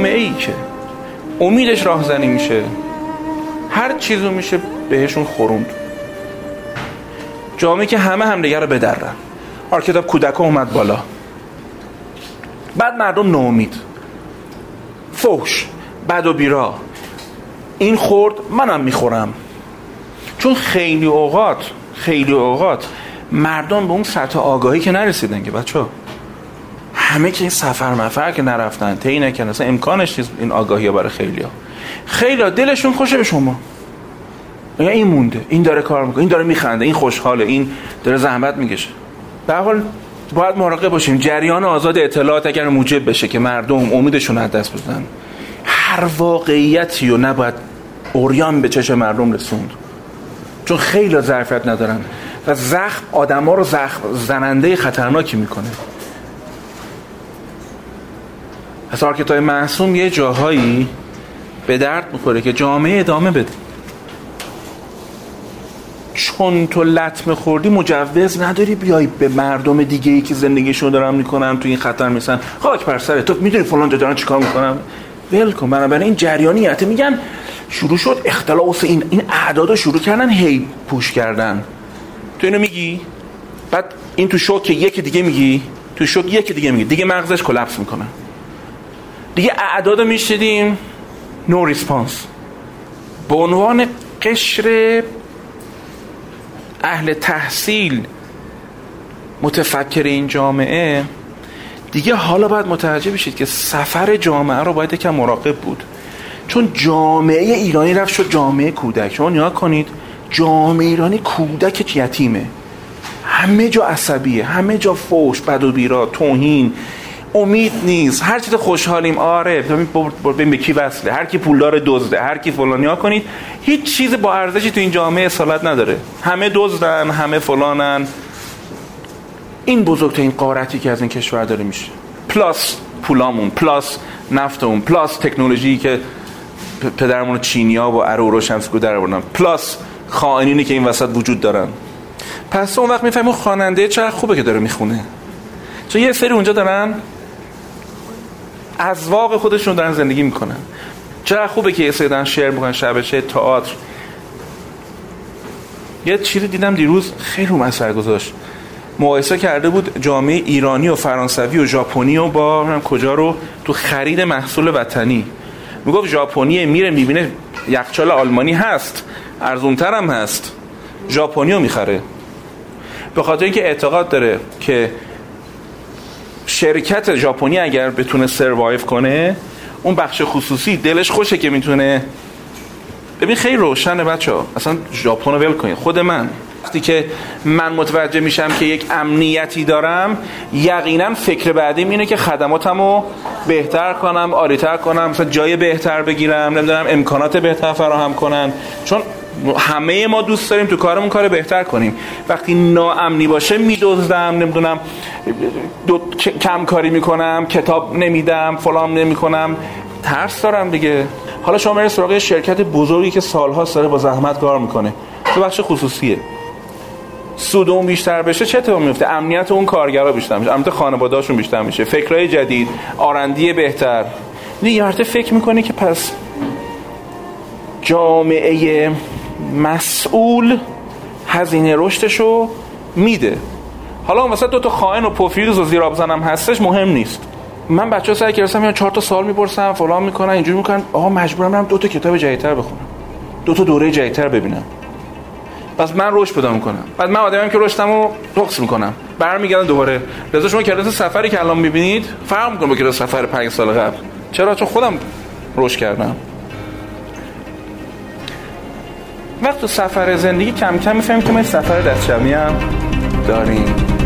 جامعه ای که امیدش راهزنی میشه هر چیزو میشه بهشون خوروند جامعه که همه همدیگه رو بدرن آر کتاب کودک اومد بالا. بعد مردم نومید. فوش بد و بیرا. این خورد منم می‌خورم. چون خیلی اوقات خیلی اوقات مردم به اون سطح آگاهی که نرسیدن که بچه همه که سفر مفر که نرفتن طی نکردن اصلا امکانش نیست این آگاهی ها برای خیلی ها خیلی دلشون خوشه به شما. این مونده این داره کار می‌کنه این داره میخنده این خوشحاله این داره زحمت می‌کشه. به حال باید مراقب باشیم. جریان آزاد اطلاعات اگر موجب بشه که مردم امیدشون از دست بدن هر واقعیتی رو نباید اوریان به چش مردم رسوند. چون خیلی ظرفیت ندارن و زخم آدما رو زخم زننده خطرناکی می‌کنه. پس آرکتای محسوم یه جاهایی به درد می‌خوره که جامعه ادامه بده. چون تو لطمه خوردی مجوز نداری بیای به مردم دیگه ای که زندگیشون دارن می‌کنن تو این خطر میسن خاک پر سره تو می‌دونی فلان دارن چیکار می‌کنن؟ ول کن. بنابراین این جریانیت میگن شروع شد اختلاس این این اعداد شروع کردن هی پوش کردن. تو اینو میگی؟ بعد این تو شوک یک دیگه میگی؟ تو شوک یک دیگه میگی. دیگه مغزش کلپس می‌کنه. دیگه اعداد می‌شدیم نو ریسپانس به عنوان قشر اهل تحصیل متفکر این جامعه دیگه حالا باید متوجه بشید که سفر جامعه رو باید یکم مراقب بود. چون جامعه ایرانی رفت شد جامعه کودک. شما نیا کنید جامعه ایرانی کودک یتیمه. همه جا عصبیه همه جا فوش بد و بیرا توهین. امید نیست. هر چیز خوشحالیم آره ببین به کی وصله. هر کی پولدار دزده هر کی فلانی ها کنید هیچ چیز با ارزشی تو این جامعه اصالت نداره. همه دزدن همه فلانن. این بزرگترین قارتی که از این کشور داره میشه. پلاس پولامون پلاس نفتمون پلاس تکنولوژی که پدرمون چینیا و ارو رو شمسکو در آوردن. پلاس خائنینی که این وسط وجود دارن. پس اون وقت می‌فهمیم خواننده چقدر خوبه که داره می‌خونه. چون یه سری اونجا دارن از واقع خودشون دارن زندگی می‌کنن. چقدر خوبه که یه سری دارن شعر می‌کنن شبشه تئاتر. یه چیزی دیدم دیروز خیلی رو اثر گذاشت. مقایسه کرده بود جامعه ایرانی و فرانسوی و ژاپنی و با هم کجا رو تو خرید محصول وطنی. می‌گفت ژاپنی میره می‌بینه یخچال آلمانی هست ارزونتر هم هست. ژاپنی رو می‌خره. به خاطر اینکه اعتقاد داره که شرکت ژاپنی اگر بتونه سروایو کنه اون بخش خصوصی دلش خوشه که می‌تونه. ببین خیلی روشنه بچه اصلا ژاپن رو ول کنید. خود من. وقتی که من متوجه میشم که یک امنیتی دارم یقینا فکر بعدیم اینه که خدماتمو بهتر کنم عالیتر کنم مثلا جای بهتر بگیرم نمی‌دونم امکانات بهتر فراهم کنن. چون همه ما دوست داریم تو کارمون کار بهتر کنیم. وقتی ناامنی باشه میدوزدم نمی‌دونم کم کاری می‌کنم کتاب نمیدم فلان نمی‌کنم. ترس دارم دیگه. حالا شما برید سراغ شرکت بزرگی که سالها داره با زحمت کار می‌کنه. تو بخش خصوصیه. سود اون بیشتر بشه چه اتفاقی میفته امنیت اون کارگرا بیشتر میشه. امنیت خانواده‌هاشون بیشتر میشه. فکرای جدید آرندی بهتر. یه فکر می‌کنه که پس جامعه مسئول هزینه رشدشو میده. حالا اون وسط دو تا خائن و پوفیوز و زیراب زنم هستش مهم نیست. من بچه ها سعی کردم یا چهار تا سال می‌پرسم فلان می‌کنن اینجوری می‌کنن. آقا مجبورم برم دو تا کتاب جدیدتر بخونم. دو تا دوره جدیدتر ببینم. پس من رشد پیدا می‌کنم. بعد من آدمیم که رشدمو رقص می‌کنم. برمیگردم دوباره. لذا شما کلاس سفری که الان می‌بینید فرق می‌کنه با کلاس سفر 5 سال قبل. چرا؟ چون خودم رشد کردم. وقت سفر زندگی کم کم می‌فهمیم که ما سفر دست داریم.